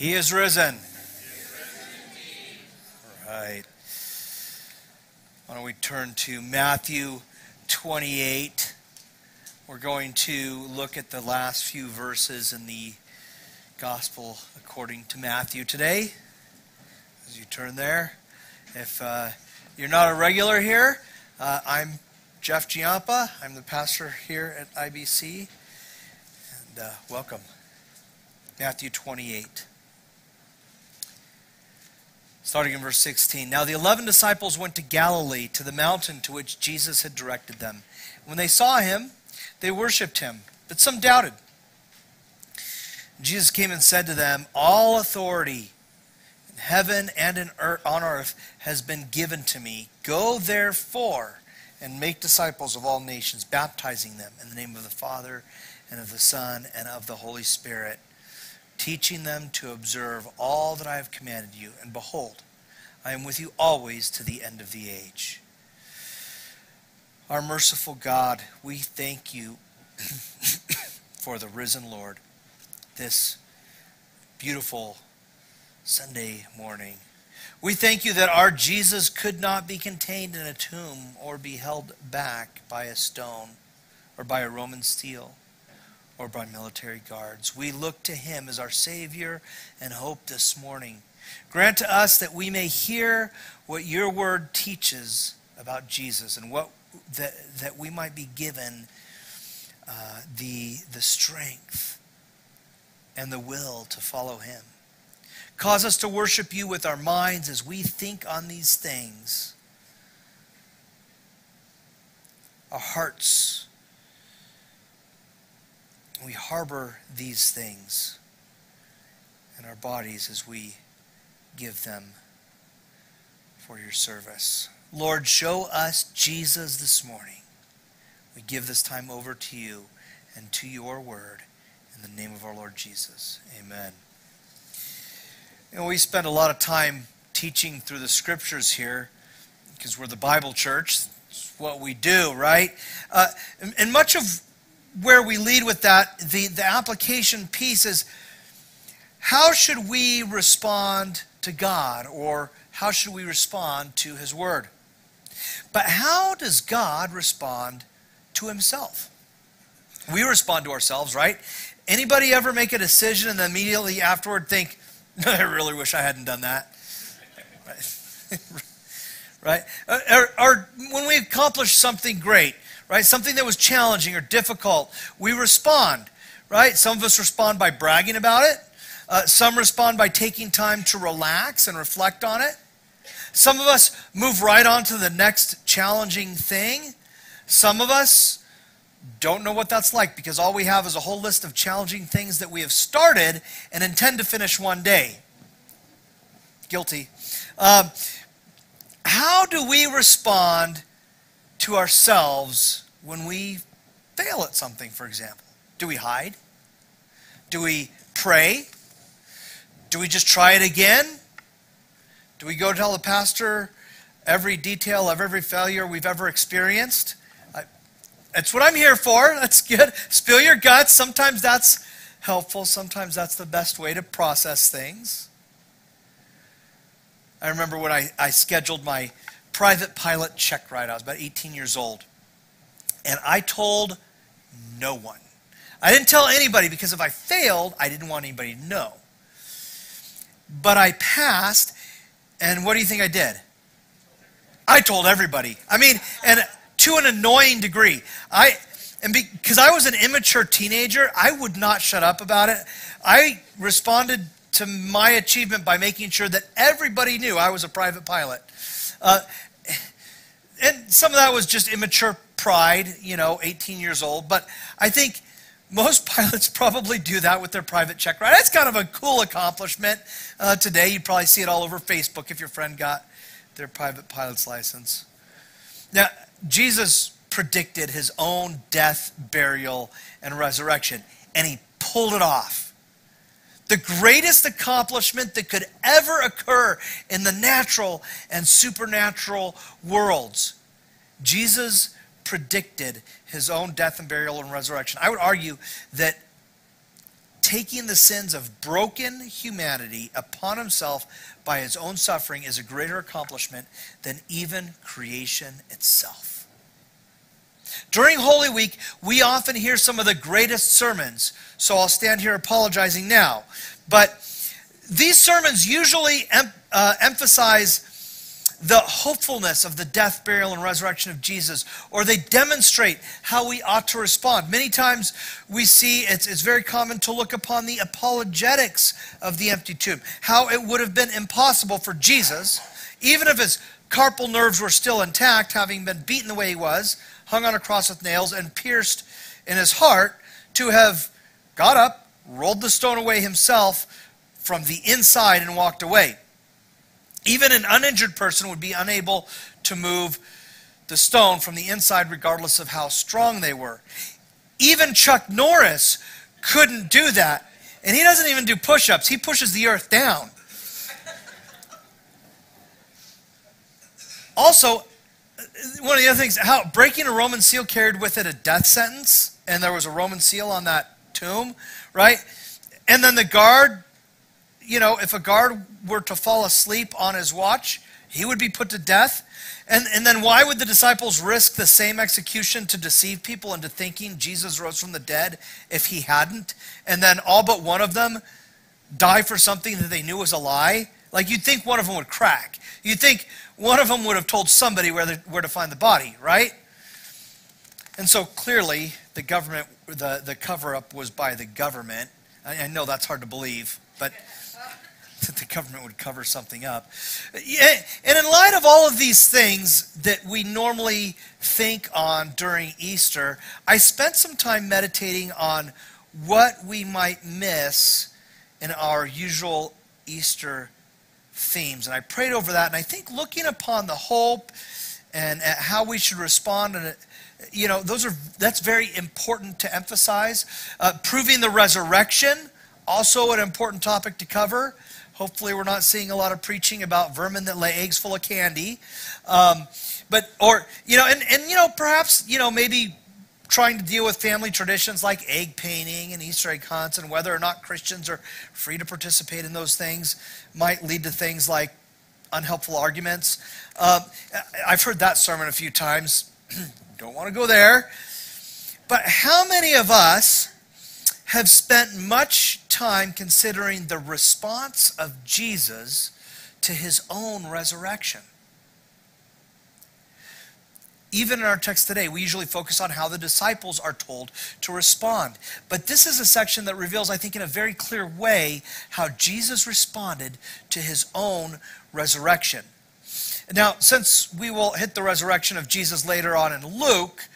He is risen. All right. Why don't we turn to Matthew 28? We're going to look at the last few verses in the Gospel according to Matthew today. As you turn there, if uh, you're not a regular here, uh, I'm Jeff Giampa. I'm the pastor here at IBC. And uh, welcome. Matthew 28 starting in verse 16. Now the eleven disciples went to Galilee, to the mountain to which Jesus had directed them. When they saw him, they worshipped him, but some doubted. Jesus came and said to them, All authority in heaven and in earth, on earth has been given to me. Go therefore and make disciples of all nations, baptizing them in the name of the Father and of the Son and of the Holy Spirit teaching them to observe all that I have commanded you. And behold, I am with you always to the end of the age. Our merciful God, we thank you for the risen Lord this beautiful Sunday morning. We thank you that our Jesus could not be contained in a tomb or be held back by a stone or by a Roman steel or by military guards. We look to him as our Savior and hope this morning. Grant to us that we may hear what your word teaches about Jesus and what that, that we might be given uh, the, the strength and the will to follow him. Cause us to worship you with our minds as we think on these things. Our hearts we harbor these things in our bodies as we give them for your service. Lord, show us Jesus this morning. We give this time over to you and to your word in the name of our Lord Jesus. Amen. And we spend a lot of time teaching through the scriptures here because we're the Bible church. It's what we do, right? Uh, and, and much of where we lead with that, the, the application piece is how should we respond to God or how should we respond to His Word? But how does God respond to Himself? We respond to ourselves, right? Anybody ever make a decision and then immediately afterward think, I really wish I hadn't done that? right? Or, or when we accomplish something great, right? Something that was challenging or difficult, we respond, right? Some of us respond by bragging about it. Uh, some respond by taking time to relax and reflect on it. Some of us move right on to the next challenging thing. Some of us don't know what that's like because all we have is a whole list of challenging things that we have started and intend to finish one day. Guilty. Um, how do we respond to ourselves when we fail at something, for example? Do we hide? Do we pray? Do we just try it again? Do we go tell the pastor every detail of every failure we've ever experienced? I, that's what I'm here for. That's good. Spill your guts. Sometimes that's helpful. Sometimes that's the best way to process things. I remember when I, I scheduled my private pilot check ride. I was about 18 years old. And I told no one. I didn't tell anybody because if I failed, I didn't want anybody to know. But I passed, and what do you think I did? I told everybody. I mean, and to an annoying degree. I and because I was an immature teenager, I would not shut up about it. I responded to my achievement by making sure that everybody knew I was a private pilot. Uh, and some of that was just immature pride, you know, 18 years old. But I think most pilots probably do that with their private check ride. That's kind of a cool accomplishment uh, today. You probably see it all over Facebook if your friend got their private pilot's license. Now, Jesus predicted his own death, burial, and resurrection, and he pulled it off the greatest accomplishment that could ever occur in the natural and supernatural worlds. Jesus predicted his own death and burial and resurrection. I would argue that taking the sins of broken humanity upon himself by his own suffering is a greater accomplishment than even creation itself. During Holy Week, we often hear some of the greatest sermons, so I'll stand here apologizing now. But these sermons usually em- uh, emphasize the hopefulness of the death, burial, and resurrection of Jesus, or they demonstrate how we ought to respond. Many times we see it's, it's very common to look upon the apologetics of the empty tomb, how it would have been impossible for Jesus, even if his carpal nerves were still intact, having been beaten the way he was, hung on a cross with nails, and pierced in his heart, to have got up, rolled the stone away himself from the inside, and walked away. Even an uninjured person would be unable to move the stone from the inside, regardless of how strong they were. Even Chuck Norris couldn't do that. And he doesn't even do push ups, he pushes the earth down. Also, one of the other things, how breaking a Roman seal carried with it a death sentence, and there was a Roman seal on that tomb, right? And then the guard you know, if a guard were to fall asleep on his watch, he would be put to death. And, and then why would the disciples risk the same execution to deceive people into thinking Jesus rose from the dead if he hadn't? And then all but one of them die for something that they knew was a lie? Like you'd think one of them would crack. You'd think one of them would have told somebody where, the, where to find the body, right? And so clearly the government, the, the cover up was by the government. I, I know that's hard to believe, but that the government would cover something up. And in light of all of these things that we normally think on during Easter, I spent some time meditating on what we might miss in our usual Easter themes. And I prayed over that, and I think looking upon the hope and how we should respond and you know those are that's very important to emphasize uh, proving the resurrection also an important topic to cover Hopefully, we're not seeing a lot of preaching about vermin that lay eggs full of candy. Um, but, or, you know, and, and, you know, perhaps, you know, maybe trying to deal with family traditions like egg painting and Easter egg hunts and whether or not Christians are free to participate in those things might lead to things like unhelpful arguments. Um, I've heard that sermon a few times. Don't want to go there. But how many of us have spent much time considering the response of Jesus to his own resurrection. Even in our text today, we usually focus on how the disciples are told to respond. But this is a section that reveals, I think, in a very clear way, how Jesus responded to his own resurrection. Now, since we will hit the resurrection of Jesus later on in Luke,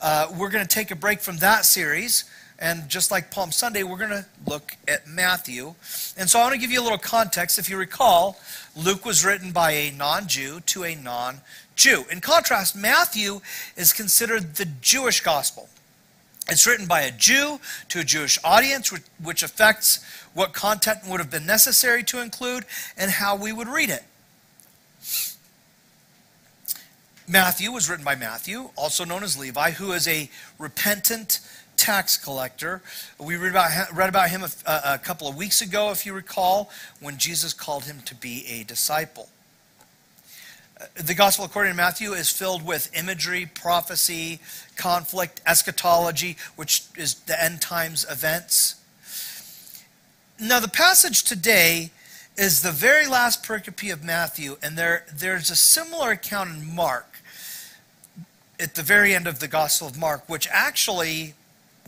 uh, we're going to take a break from that series and just like Palm Sunday, we're going to look at Matthew. And so I want to give you a little context. If you recall, Luke was written by a non Jew to a non Jew. In contrast, Matthew is considered the Jewish gospel. It's written by a Jew to a Jewish audience, which affects what content would have been necessary to include and how we would read it. Matthew was written by Matthew, also known as Levi, who is a repentant tax collector. We read about, read about him a, a couple of weeks ago, if you recall, when Jesus called him to be a disciple. Uh, the gospel according to Matthew is filled with imagery, prophecy, conflict, eschatology, which is the end times events. Now, the passage today is the very last pericope of Matthew, and there, there's a similar account in Mark at the very end of the Gospel of Mark, which actually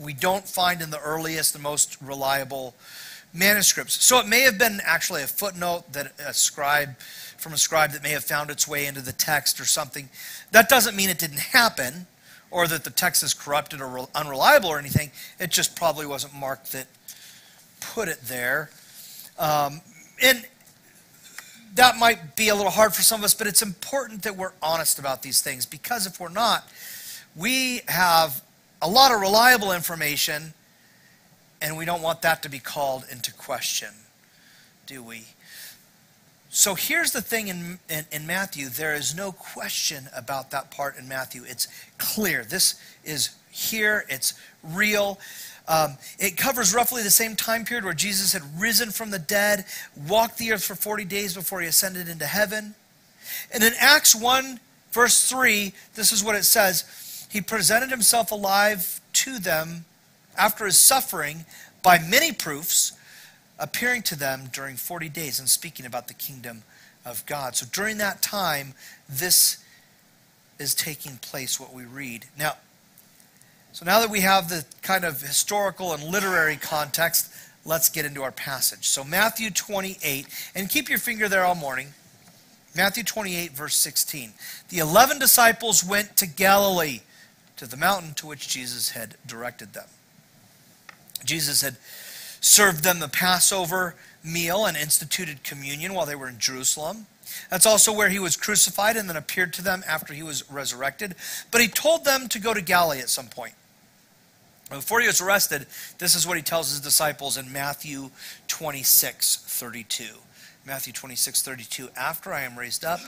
we don't find in the earliest and most reliable manuscripts. So it may have been actually a footnote that a scribe from a scribe that may have found its way into the text or something. That doesn't mean it didn't happen or that the text is corrupted or unreliable or anything. It just probably wasn't Mark that put it there. Um, and that might be a little hard for some of us, but it's important that we're honest about these things because if we're not, we have a lot of reliable information, and we don't want that to be called into question, do we? So here's the thing in, in, in, Matthew there is no question about that part in Matthew. It's clear. This is here, it's real. Um, it covers roughly the same time period where Jesus had risen from the dead, walked the earth for 40 days before he ascended into heaven. And in Acts 1, verse 3, this is what it says He presented himself alive to them after his suffering by many proofs, appearing to them during 40 days and speaking about the kingdom of God. So during that time, this is taking place, what we read. Now, so now that we have the kind of historical and literary context, let's get into our passage. So Matthew 28, and keep your finger there all morning. Matthew 28, verse 16. The eleven disciples went to Galilee, to the mountain to which Jesus had directed them. Jesus had served them the Passover meal and instituted communion while they were in Jerusalem. That's also where he was crucified and then appeared to them after he was resurrected. But he told them to go to Galilee at some point. Before he was arrested, this is what he tells his disciples in Matthew 26 32. Matthew 26 32. After I am raised up,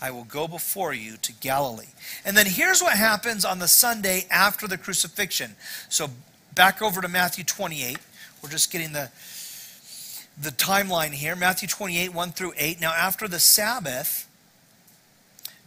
I will go before you to Galilee. And then here's what happens on the Sunday after the crucifixion. So back over to Matthew 28. We're just getting the, the timeline here. Matthew 28, 1 through 8. Now, after the Sabbath,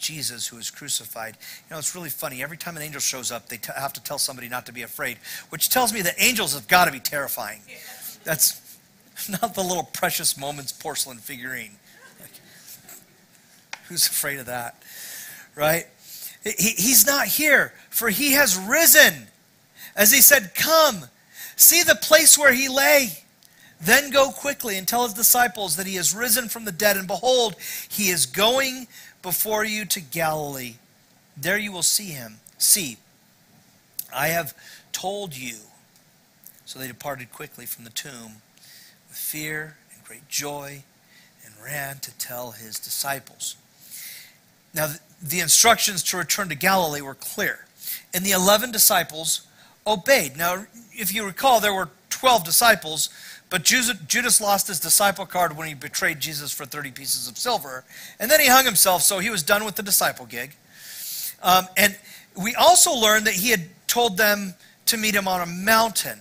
Jesus who was crucified. You know, it's really funny. Every time an angel shows up, they t- have to tell somebody not to be afraid, which tells me that angels have got to be terrifying. That's not the little precious moments porcelain figurine. Like, who's afraid of that? Right? He, he's not here, for he has risen. As he said, Come, see the place where he lay. Then go quickly and tell his disciples that he has risen from the dead, and behold, he is going before you to Galilee. There you will see him. See, I have told you. So they departed quickly from the tomb with fear and great joy and ran to tell his disciples. Now, the instructions to return to Galilee were clear, and the 11 disciples obeyed. Now, if you recall, there were 12 disciples, but Judas lost his disciple card when he betrayed Jesus for 30 pieces of silver. And then he hung himself, so he was done with the disciple gig. Um, and we also learned that he had told them to meet him on a mountain.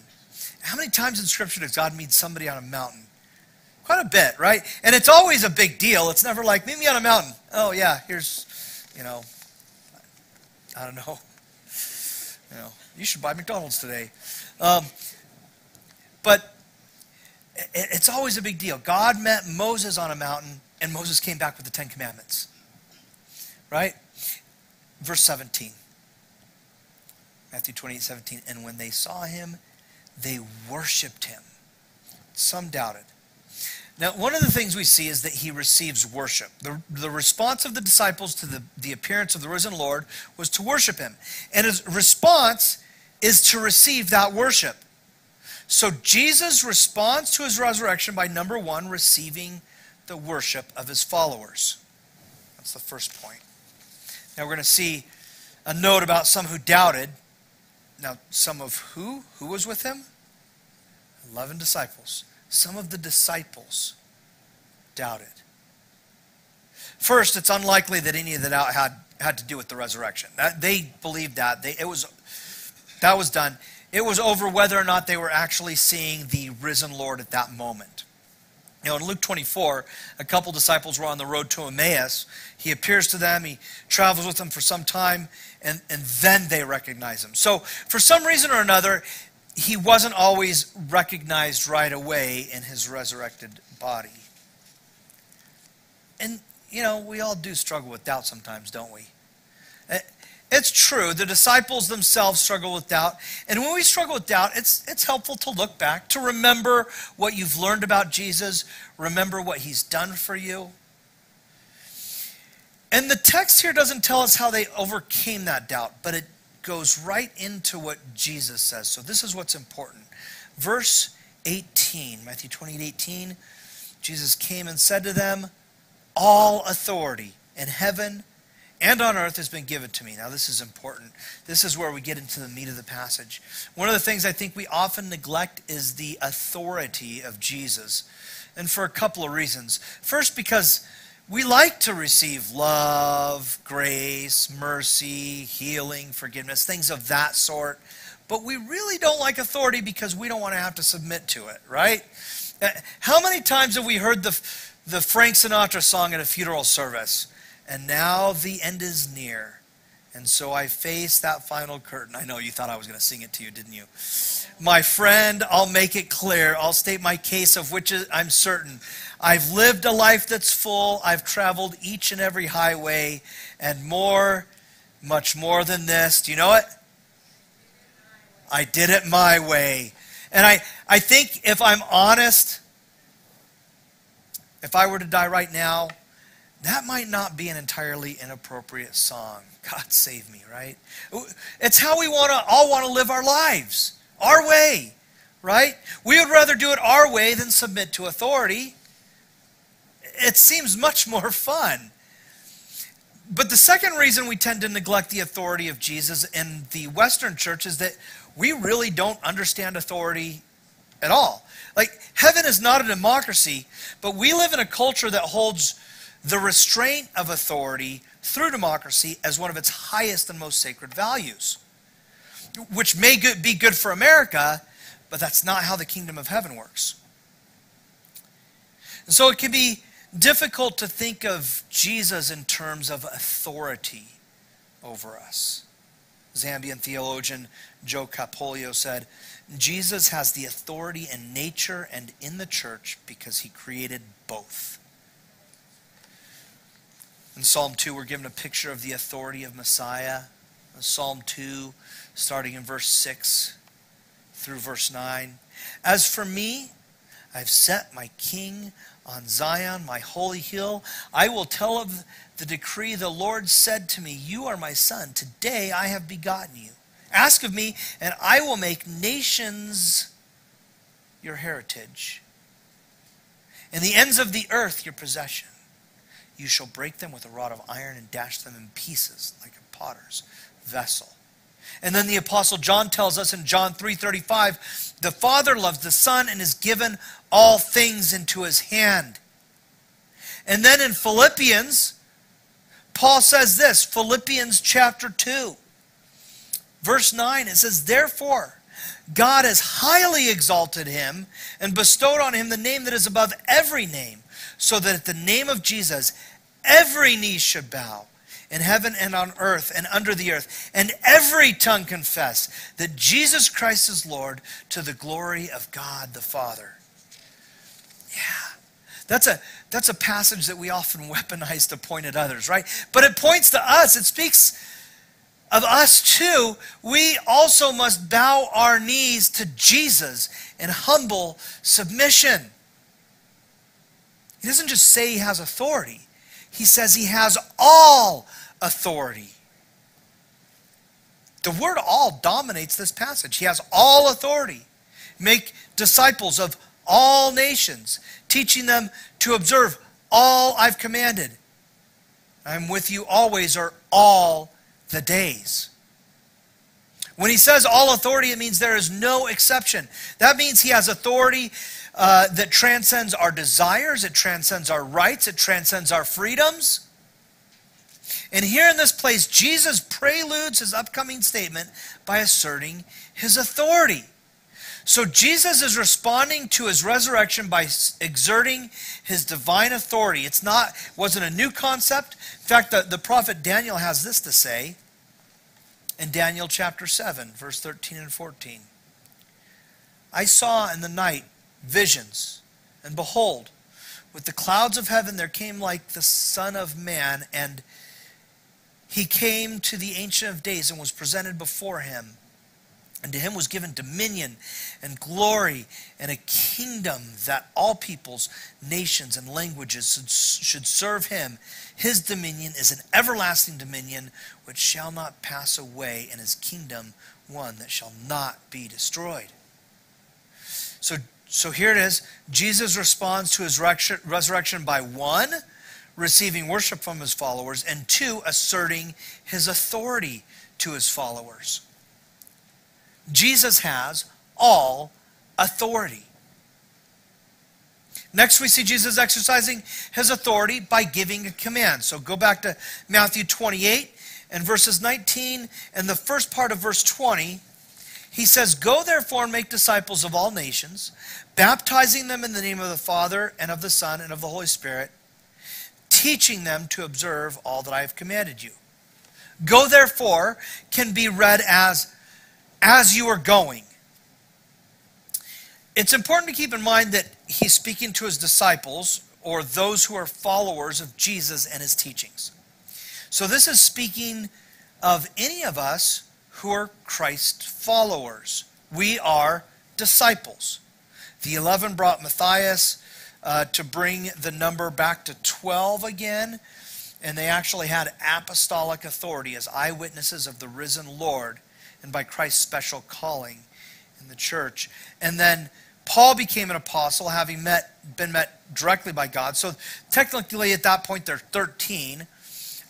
How many times in Scripture does God meet somebody on a mountain? Quite a bit, right? And it's always a big deal. It's never like, meet me on a mountain. Oh, yeah, here's, you know, I don't know. You know, you should buy McDonald's today. Um, but it's always a big deal. God met Moses on a mountain, and Moses came back with the Ten Commandments. Right? Verse 17. Matthew 28 17. And when they saw him, they worshiped him. Some doubted. Now, one of the things we see is that he receives worship. The, the response of the disciples to the, the appearance of the risen Lord was to worship him. And his response is to receive that worship. So Jesus responds to his resurrection by number one, receiving the worship of his followers. That's the first point. Now we're going to see a note about some who doubted. Now, some of who? Who was with him? Eleven disciples. Some of the disciples doubted. First, it's unlikely that any of that had, had to do with the resurrection. That, they believed that. They, it was, that was done. It was over whether or not they were actually seeing the risen Lord at that moment. You know, in Luke 24, a couple disciples were on the road to Emmaus. He appears to them, he travels with them for some time, and, and then they recognize him. So, for some reason or another, he wasn't always recognized right away in his resurrected body. And, you know, we all do struggle with doubt sometimes, don't we? It's true. The disciples themselves struggle with doubt. And when we struggle with doubt, it's, it's helpful to look back, to remember what you've learned about Jesus, remember what he's done for you. And the text here doesn't tell us how they overcame that doubt, but it goes right into what Jesus says. So this is what's important. Verse 18, Matthew 28 18. Jesus came and said to them, All authority in heaven and on earth has been given to me. Now, this is important. This is where we get into the meat of the passage. One of the things I think we often neglect is the authority of Jesus, and for a couple of reasons. First, because we like to receive love, grace, mercy, healing, forgiveness, things of that sort. But we really don't like authority because we don't want to have to submit to it, right? Uh, how many times have we heard the, the Frank Sinatra song at a funeral service? And now the end is near. And so I face that final curtain. I know you thought I was going to sing it to you, didn't you? My friend, I'll make it clear. I'll state my case of which I'm certain. I've lived a life that's full. I've traveled each and every highway and more, much more than this. Do you know it? I did it my way. And I, I think if I'm honest, if I were to die right now, that might not be an entirely inappropriate song. God save me, right? It's how we want to all want to live our lives, our way, right? We would rather do it our way than submit to authority. It seems much more fun. But the second reason we tend to neglect the authority of Jesus in the Western church is that we really don't understand authority at all. Like, heaven is not a democracy, but we live in a culture that holds the restraint of authority through democracy as one of its highest and most sacred values, which may be good for America, but that's not how the kingdom of heaven works. And so it can be difficult to think of Jesus in terms of authority over us. Zambian theologian Joe Kapolyo said, Jesus has the authority in nature and in the church because he created both. In Psalm 2, we're given a picture of the authority of Messiah. In Psalm 2, starting in verse 6 through verse 9. As for me, I've set my king on Zion, my holy hill. I will tell of the decree the Lord said to me, You are my son. Today I have begotten you. Ask of me, and I will make nations your heritage, and the ends of the earth your possession. You shall break them with a rod of iron and dash them in pieces like a potter's vessel. And then the apostle John tells us in John 3:35, the Father loves the Son and has given all things into his hand. And then in Philippians, Paul says this, Philippians chapter 2, verse 9, it says, Therefore, God has highly exalted him and bestowed on him the name that is above every name, so that at the name of Jesus every knee should bow in heaven and on earth and under the earth, and every tongue confess that Jesus Christ is Lord to the glory of God the Father. Yeah. That's a that's a passage that we often weaponize to point at others, right? But it points to us. It speaks of us too. We also must bow our knees to Jesus in humble submission. He doesn't just say he has authority he says he has all authority. The word all dominates this passage. He has all authority. Make disciples of all nations, teaching them to observe all I've commanded. I'm with you always, or all the days. When he says all authority, it means there is no exception. That means he has authority uh, that transcends our desires, it transcends our rights, it transcends our freedoms. And here in this place, Jesus preludes his upcoming statement by asserting his authority. So Jesus is responding to his resurrection by exerting his divine authority. It's not wasn't a new concept. In fact, the, the prophet Daniel has this to say in Daniel chapter 7, verse 13 and 14. I saw in the night visions. And behold, with the clouds of heaven there came like the Son of Man, and he came to the Ancient of Days and was presented before him. And to him was given dominion and glory and a kingdom that all peoples, nations, and languages should serve him. His dominion is an everlasting dominion which shall not pass away, and his kingdom one that shall not be destroyed. So So here it is. Jesus responds to his resurrection by one, receiving worship from his followers, and two, asserting his authority to his followers. Jesus has all authority. Next, we see Jesus exercising his authority by giving a command. So go back to Matthew 28 and verses 19 and the first part of verse 20. He says, Go therefore and make disciples of all nations, baptizing them in the name of the Father and of the Son and of the Holy Spirit, teaching them to observe all that I have commanded you. Go therefore can be read as as you are going. It's important to keep in mind that he's speaking to his disciples or those who are followers of Jesus and his teachings. So this is speaking of any of us who are Christ followers. We are disciples. The 11 brought Matthias uh, to bring the number back to 12 again, and they actually had apostolic authority as eyewitnesses of the risen Lord and by Christ's special calling in the church. And then Paul became an apostle, having met, been met directly by God. So technically, at that point, they're 13.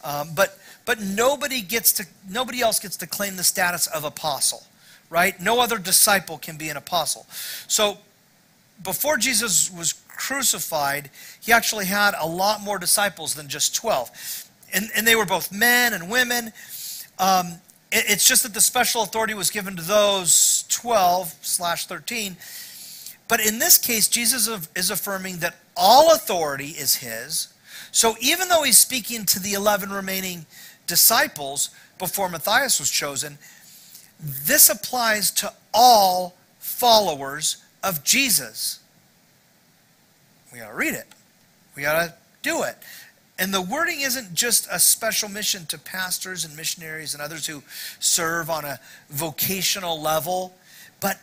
Um, but but nobody gets to nobody else gets to claim the status of apostle, right? No other disciple can be an apostle. So before Jesus was crucified, he actually had a lot more disciples than just 12. And, and they were both men and women. Um, it, it's just that the special authority was given to those 12 slash 13 but in this case, Jesus is affirming that all authority is his. So even though he's speaking to the 11 remaining disciples before Matthias was chosen, this applies to all followers of Jesus. We got to read it. We got to do it. And the wording isn't just a special mission to pastors and missionaries and others who serve on a vocational level, but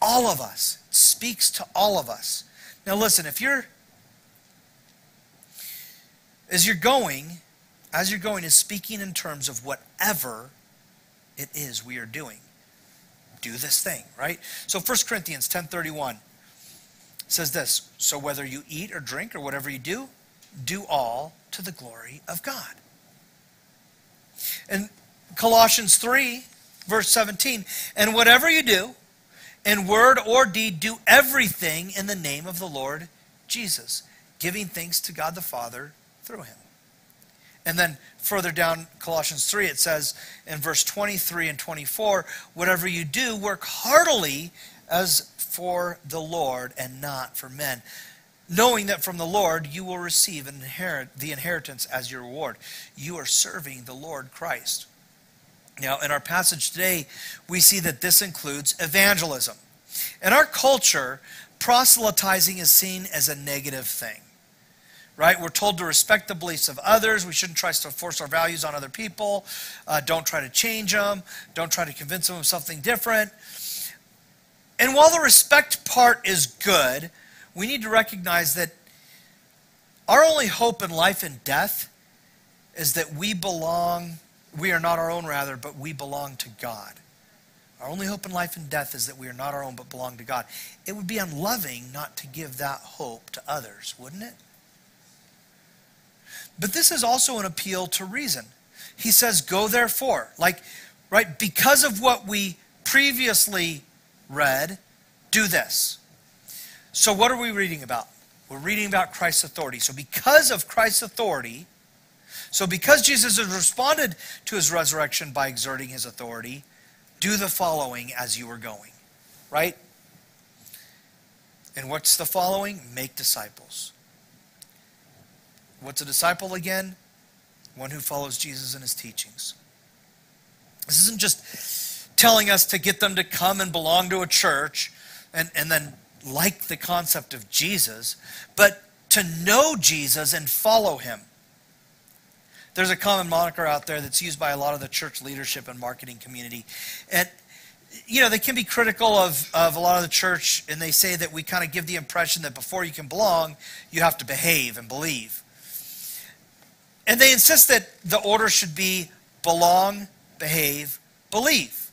all of us. It speaks to all of us. Now, listen, if you're, as you're going, as you're going, is speaking in terms of whatever it is we are doing. Do this thing, right? So 1 Corinthians 10.31 says this, So whether you eat or drink or whatever you do, do all to the glory of God. And Colossians 3, verse 17, And whatever you do, in word or deed, do everything in the name of the Lord Jesus, giving thanks to God the Father through him. And then further down, Colossians 3, it says in verse 23 and 24, whatever you do, work heartily as for the Lord and not for men, knowing that from the Lord you will receive inherit, the inheritance as your reward. You are serving the Lord Christ. Now, in our passage today, we see that this includes evangelism. In our culture, proselytizing is seen as a negative thing. Right? We're told to respect the beliefs of others. We shouldn't try to force our values on other people. Uh, don't try to change them. Don't try to convince them of something different. And while the respect part is good, we need to recognize that our only hope in life and death is that we belong we are not our own, rather, but we belong to God. Our only hope in life and death is that we are not our own, but belong to God. It would be unloving not to give that hope to others, wouldn't it? But this is also an appeal to reason. He says, Go therefore. Like, right, because of what we previously read, do this. So, what are we reading about? We're reading about Christ's authority. So, because of Christ's authority, so, because Jesus has responded to his resurrection by exerting his authority, do the following as you are going. Right? And what's the following? Make disciples. What's a disciple again? One who follows Jesus and his teachings. This isn't just telling us to get them to come and belong to a church and, and then like the concept of Jesus, but to know Jesus and follow him. There's a common moniker out there that's used by a lot of the church leadership and marketing community. And, you know, they can be critical of, of a lot of the church, and they say that we kind of give the impression that before you can belong, you have to behave and believe. And they insist that the order should be belong, behave, believe.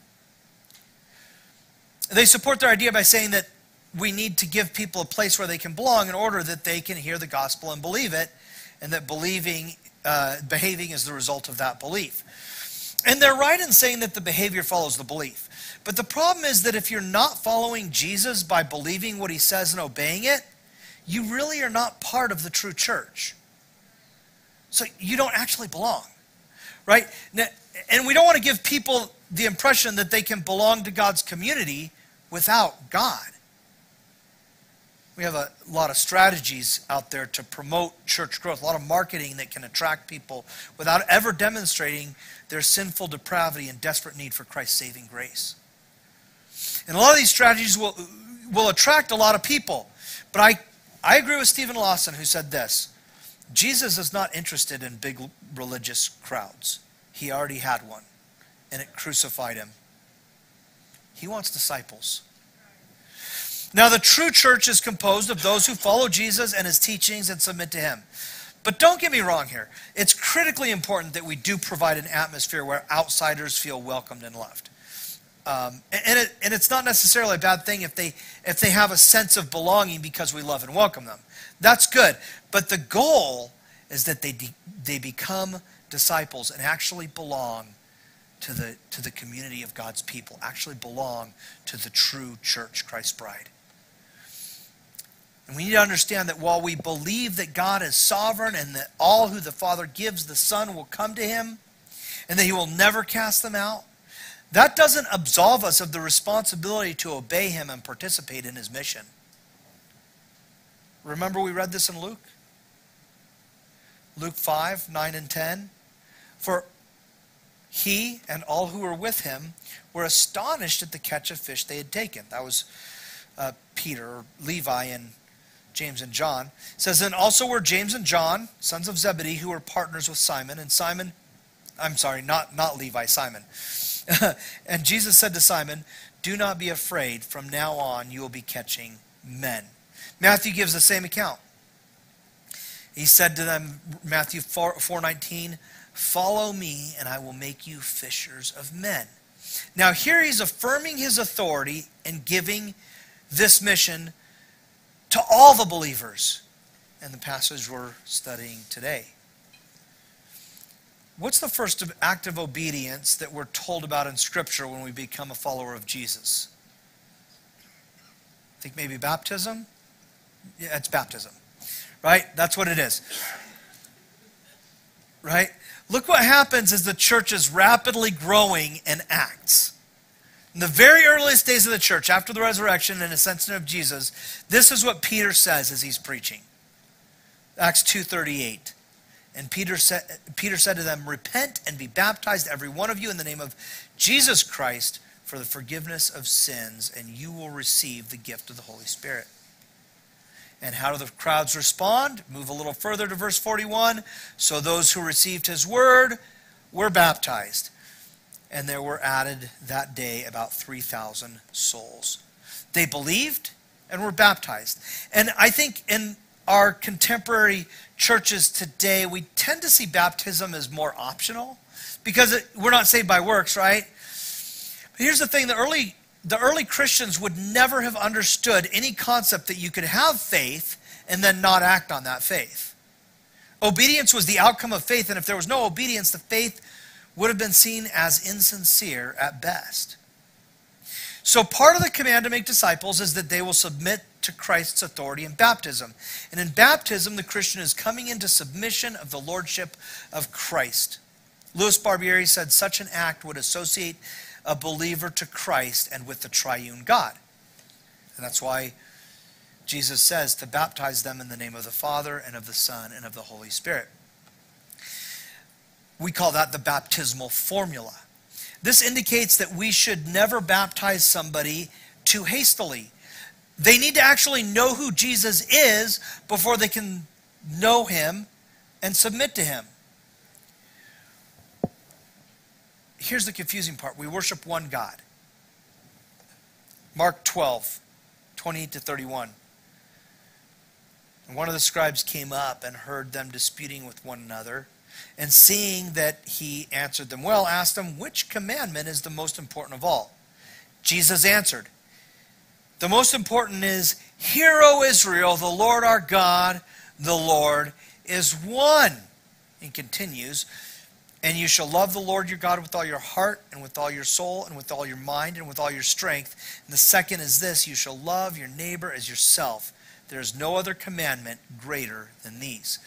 They support their idea by saying that we need to give people a place where they can belong in order that they can hear the gospel and believe it, and that believing, uh, behaving is the result of that belief. And they're right in saying that the behavior follows the belief. But the problem is that if you're not following Jesus by believing what he says and obeying it, you really are not part of the true church. So you don't actually belong, right? And we don't want to give people the impression that they can belong to God's community without God. We have a lot of strategies out there to promote church growth, a lot of marketing that can attract people without ever demonstrating their sinful depravity and desperate need for Christ's saving grace. And a lot of these strategies will, will attract a lot of people. But I, I agree with Steven Lawson, who said this Jesus is not interested in big religious crowds. He already had one, and it crucified him. He wants disciples. Now, the true church is composed of those who follow Jesus and his teachings and submit to him. But don't get me wrong here. It's critically important that we do provide an atmosphere where outsiders feel welcomed and loved. Um, and, it, and it's not necessarily a bad thing if they, if they have a sense of belonging because we love and welcome them. That's good. But the goal is that they, de- they become disciples and actually belong to the, to the community of God's people, actually belong to the true church, Christ's bride. And we need to understand that while we believe that God is sovereign and that all who the Father gives the Son will come to him and that he will never cast them out, that doesn't absolve us of the responsibility to obey him and participate in his mission. Remember, we read this in Luke? Luke 5 9 and 10. For he and all who were with him were astonished at the catch of fish they had taken. That was uh, Peter, Levi, and James and John. It says, And also were James and John, sons of Zebedee, who were partners with Simon. And Simon, I'm sorry, not, not Levi, Simon. and Jesus said to Simon, Do not be afraid. From now on, you will be catching men. Matthew gives the same account. He said to them, Matthew 4, 4:19, "Follow me, and I will make you fishers of men." Now here he's affirming his authority and giving this mission to all the believers in the passage we're studying today. What's the first act of obedience that we're told about in Scripture when we become a follower of Jesus? I think maybe baptism? Yeah, it's baptism. Right? That's what it is. Right? Look what happens as the church is rapidly growing in Acts. In the very earliest days of the church, after the resurrection and ascension of Jesus, this is what Peter says as he's preaching. Acts 2:38. And Peter said, Peter said to them, Repent and be baptized, every one of you, in the name of Jesus Christ for the forgiveness of sins, and you will receive the gift of the Holy Spirit. And how do the crowds respond? Move a little further to verse 41. So those who received his word were baptized. And there were added that day about 3,000 souls. They believed and were baptized. And I think in our contemporary churches today, we tend to see baptism as more optional because it, we're not saved by works, right? But here's the thing the early, the early Christians would never have understood any concept that you could have faith and then not act on that faith. Obedience was the outcome of faith, and if there was no obedience, the faith would have been seen as insincere at best. So, part of the command to make disciples is that they will submit to Christ's authority in baptism. And in baptism, the Christian is coming into submission of the lordship of Christ. Louis Barbieri said such an act would associate a believer to Christ and with the triune God. And that's why Jesus says to baptize them in the name of the Father and of the Son and of the Holy Spirit. We call that the baptismal formula. This indicates that we should never baptize somebody too hastily. They need to actually know who Jesus is before they can know him and submit to him. Here's the confusing part we worship one God. Mark 12, 28 to 31. And one of the scribes came up and heard them disputing with one another. And seeing that he answered them well, asked them, Which commandment is the most important of all? Jesus answered, The most important is, Hear, O Israel, the Lord our God, the Lord is one. And continues, and you shall love the Lord your God with all your heart and with all your soul and with all your mind and with all your strength. And the second is this you shall love your neighbor as yourself. There is no other commandment greater than these.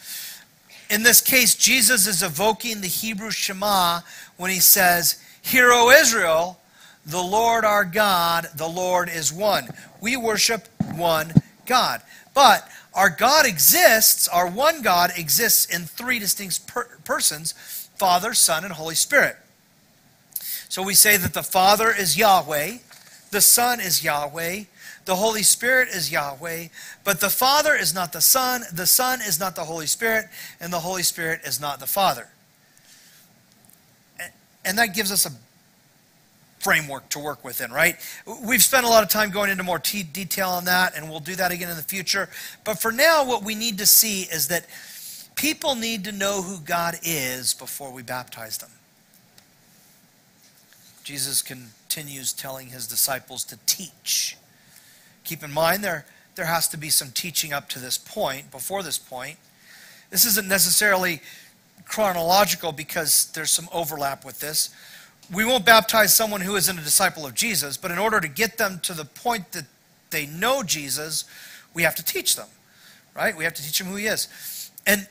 In this case, Jesus is evoking the Hebrew Shema when he says, Hear, O Israel, the Lord our God, the Lord is one. We worship one God. But our God exists, our one God exists in three distinct per- persons Father, Son, and Holy Spirit. So we say that the Father is Yahweh, the Son is Yahweh, the Holy Spirit is Yahweh, but the Father is not the Son, the Son is not the Holy Spirit, and the Holy Spirit is not the Father. And that gives us a framework to work within, right? We've spent a lot of time going into more t- detail on that, and we'll do that again in the future. But for now, what we need to see is that people need to know who God is before we baptize them. Jesus continues telling his disciples to teach. Keep in mind, there, there has to be some teaching up to this point, before this point. This isn't necessarily chronological because there's some overlap with this we won't baptize someone who isn't a disciple of Jesus, but in order to get them to the point that they know Jesus, we have to teach them, right? We have to teach them who he is. And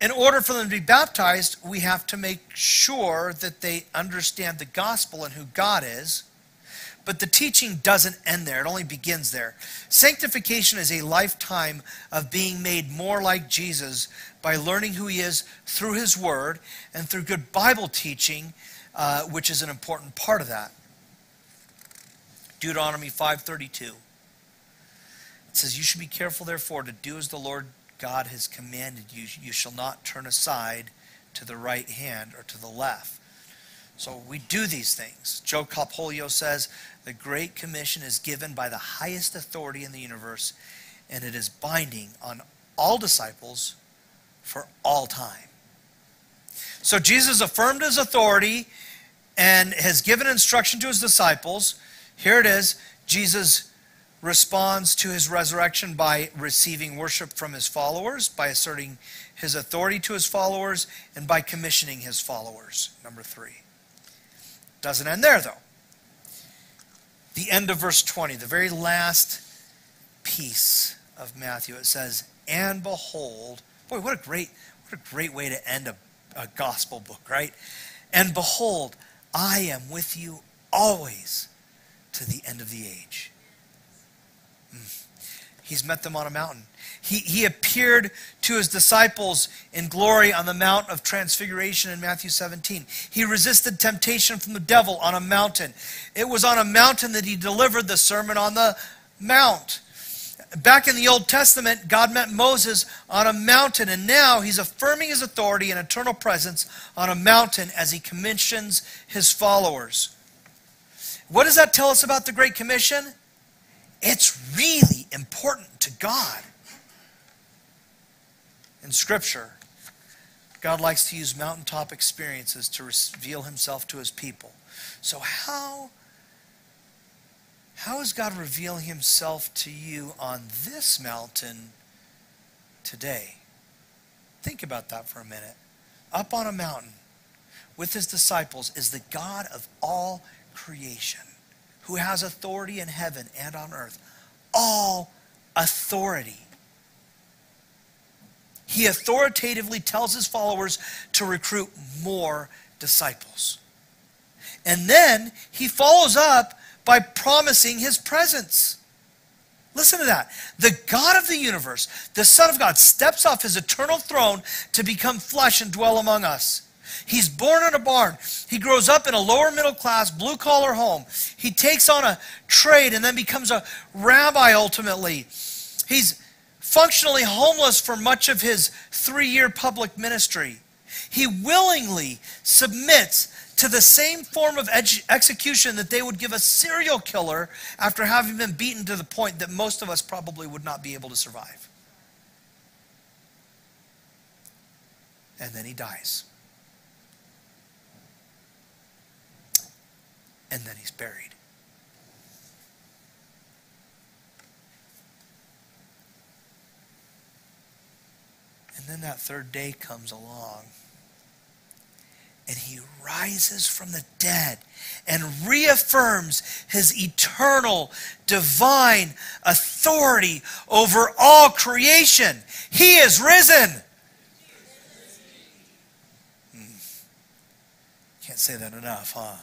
in order for them to be baptized, we have to make sure that they understand the gospel and who God is. But the teaching doesn't end there, it only begins there. Sanctification is a lifetime of being made more like Jesus by learning who he is through his word and through good Bible teaching uh, which is an important part of that. Deuteronomy 5:32. It says, "You should be careful, therefore, to do as the Lord God has commanded you. You shall not turn aside to the right hand or to the left." So we do these things. Joe Kapolyo says, "The Great Commission is given by the highest authority in the universe, and it is binding on all disciples for all time." So Jesus affirmed his authority and has given instruction to his disciples. Here it is Jesus responds to his resurrection by receiving worship from his followers, by asserting his authority to his followers, and by commissioning his followers. Number three. Doesn't end there, though. The end of verse 20, the very last piece of Matthew, it says, And behold, boy, what a great, what a great way to end a, a gospel book, right? And behold, I am with you always to the end of the age. He's met them on a mountain. He, he appeared to his disciples in glory on the Mount of Transfiguration in Matthew 17. He resisted temptation from the devil on a mountain. It was on a mountain that he delivered the Sermon on the Mount. Back in the Old Testament, God met Moses on a mountain, and now he's affirming his authority and eternal presence on a mountain as he commissions his followers. What does that tell us about the Great Commission? It's really important to God. In Scripture, God likes to use mountaintop experiences to reveal himself to his people. So, how how is God revealing himself to you on this mountain today? Think about that for a minute. Up on a mountain with his disciples is the God of all creation who has authority in heaven and on earth. All authority. He authoritatively tells his followers to recruit more disciples. And then he follows up by promising his presence. Listen to that. The God of the universe, the Son of God, steps off his eternal throne to become flesh and dwell among us. He's born in a barn. He grows up in a lower middle class, blue collar home. He takes on a trade and then becomes a rabbi ultimately. He's functionally homeless for much of his three year public ministry. He willingly submits to the same form of execution that they would give a serial killer after having been beaten to the point that most of us probably would not be able to survive. And then he dies. and then he's buried. And then that third day comes along. And he rises from the dead and reaffirms his eternal, divine authority over all creation. He is risen. Hmm. Can't say that enough, huh?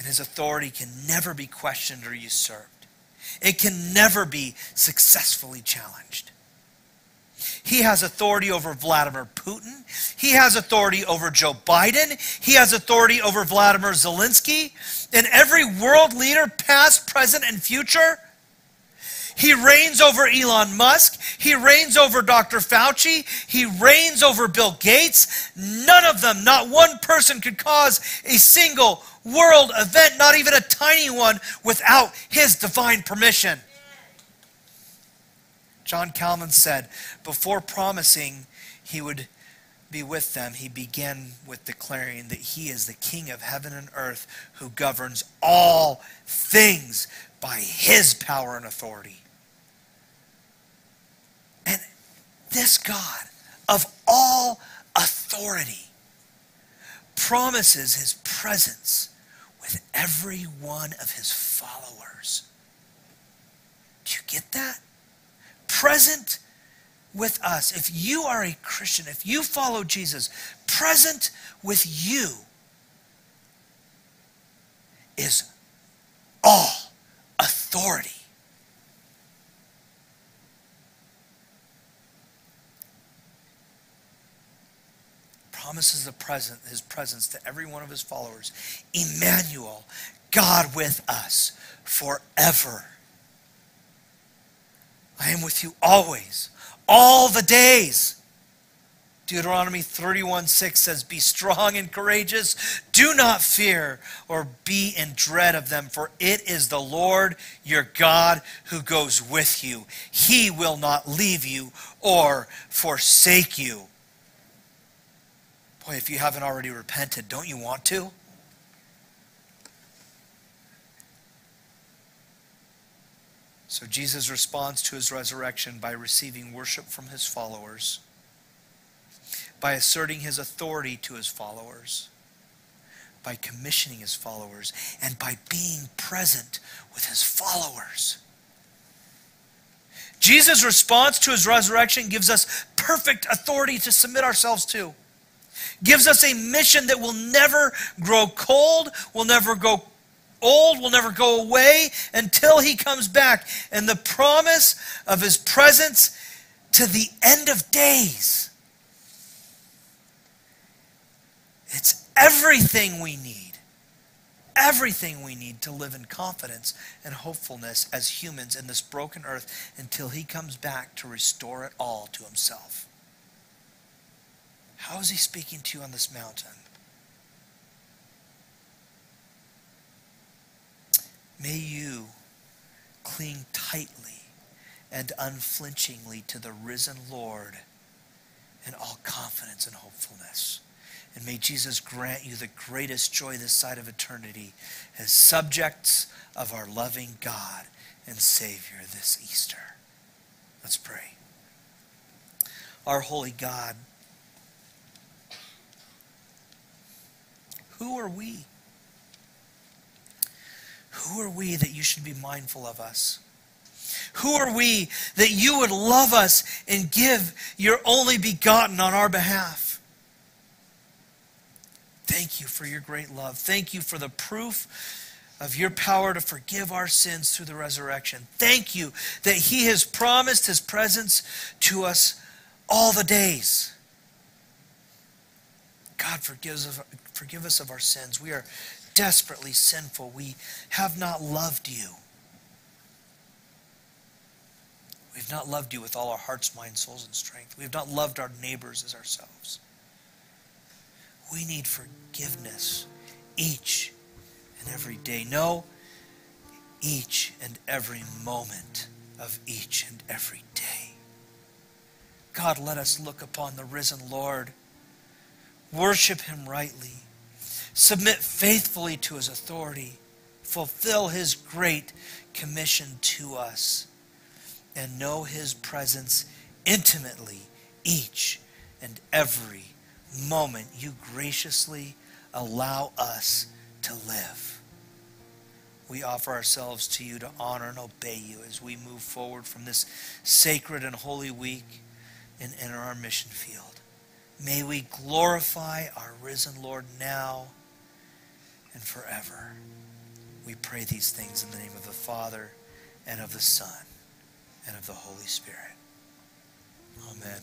And his authority can never be questioned or usurped. It can never be successfully challenged. He has authority over Vladimir Putin. He has authority over Joe Biden. He has authority over Vladimir Zelensky. And every world leader, past, present, and future he reigns over Elon Musk. He reigns over Dr. Fauci. He reigns over Bill Gates. None of them, not one person, could cause a single world event, not even a tiny one, without his divine permission. John Calvin said, before promising he would be with them, he began with declaring that he is the King of heaven and earth who governs all things by his power and authority. This God of all authority promises his presence with every one of his followers. Do you get that? Present with us. If you are a Christian, if you follow Jesus, present with you is all authority. Promises the present, his presence to every one of his followers. Emmanuel, God with us forever. I am with you always, all the days. Deuteronomy 31 6 says, Be strong and courageous. Do not fear or be in dread of them, for it is the Lord your God who goes with you. He will not leave you or forsake you. Boy, if you haven't already repented, don't you want to? So Jesus responds to his resurrection by receiving worship from his followers, by asserting his authority to his followers, by commissioning his followers, and by being present with his followers. Jesus' response to his resurrection gives us perfect authority to submit ourselves to gives us a mission that will never grow cold, will never go old, will never go away until he comes back. And the promise of his presence to the end of days. It's everything we need. Everything we need to live in confidence and hopefulness as humans in this broken earth until he comes back to restore it all to himself. How is he speaking to you on this mountain? May you cling tightly and unflinchingly to the risen Lord in all confidence and hopefulness. And may Jesus grant you the greatest joy this side of eternity as subjects of our loving God and Savior this Easter. Let's pray. Our holy God, Who are we? Who are we that you should be mindful of us? Who are we that you would love us and give your only begotten on our behalf? Thank you for your great love. Thank you for the proof of your power to forgive our sins through the resurrection. Thank you that He has promised His presence to us all the days. God forgives, forgive us of our sins. We are desperately sinful. We have not loved you. We've not loved you with all our hearts, minds, souls, and strength. We have not loved our neighbors as ourselves. We need forgiveness each and every day. No, each and every moment of each and every day. God, let us look upon the risen Lord Worship him rightly. Submit faithfully to his authority. Fulfill his great commission to us. And know his presence intimately each and every moment you graciously allow us to live. We offer ourselves to you to honor and obey you as we move forward from this sacred and holy week and enter our mission field. May we glorify our risen Lord now and forever. We pray these things in the name of the Father and of the Son and of the Holy Spirit. Amen.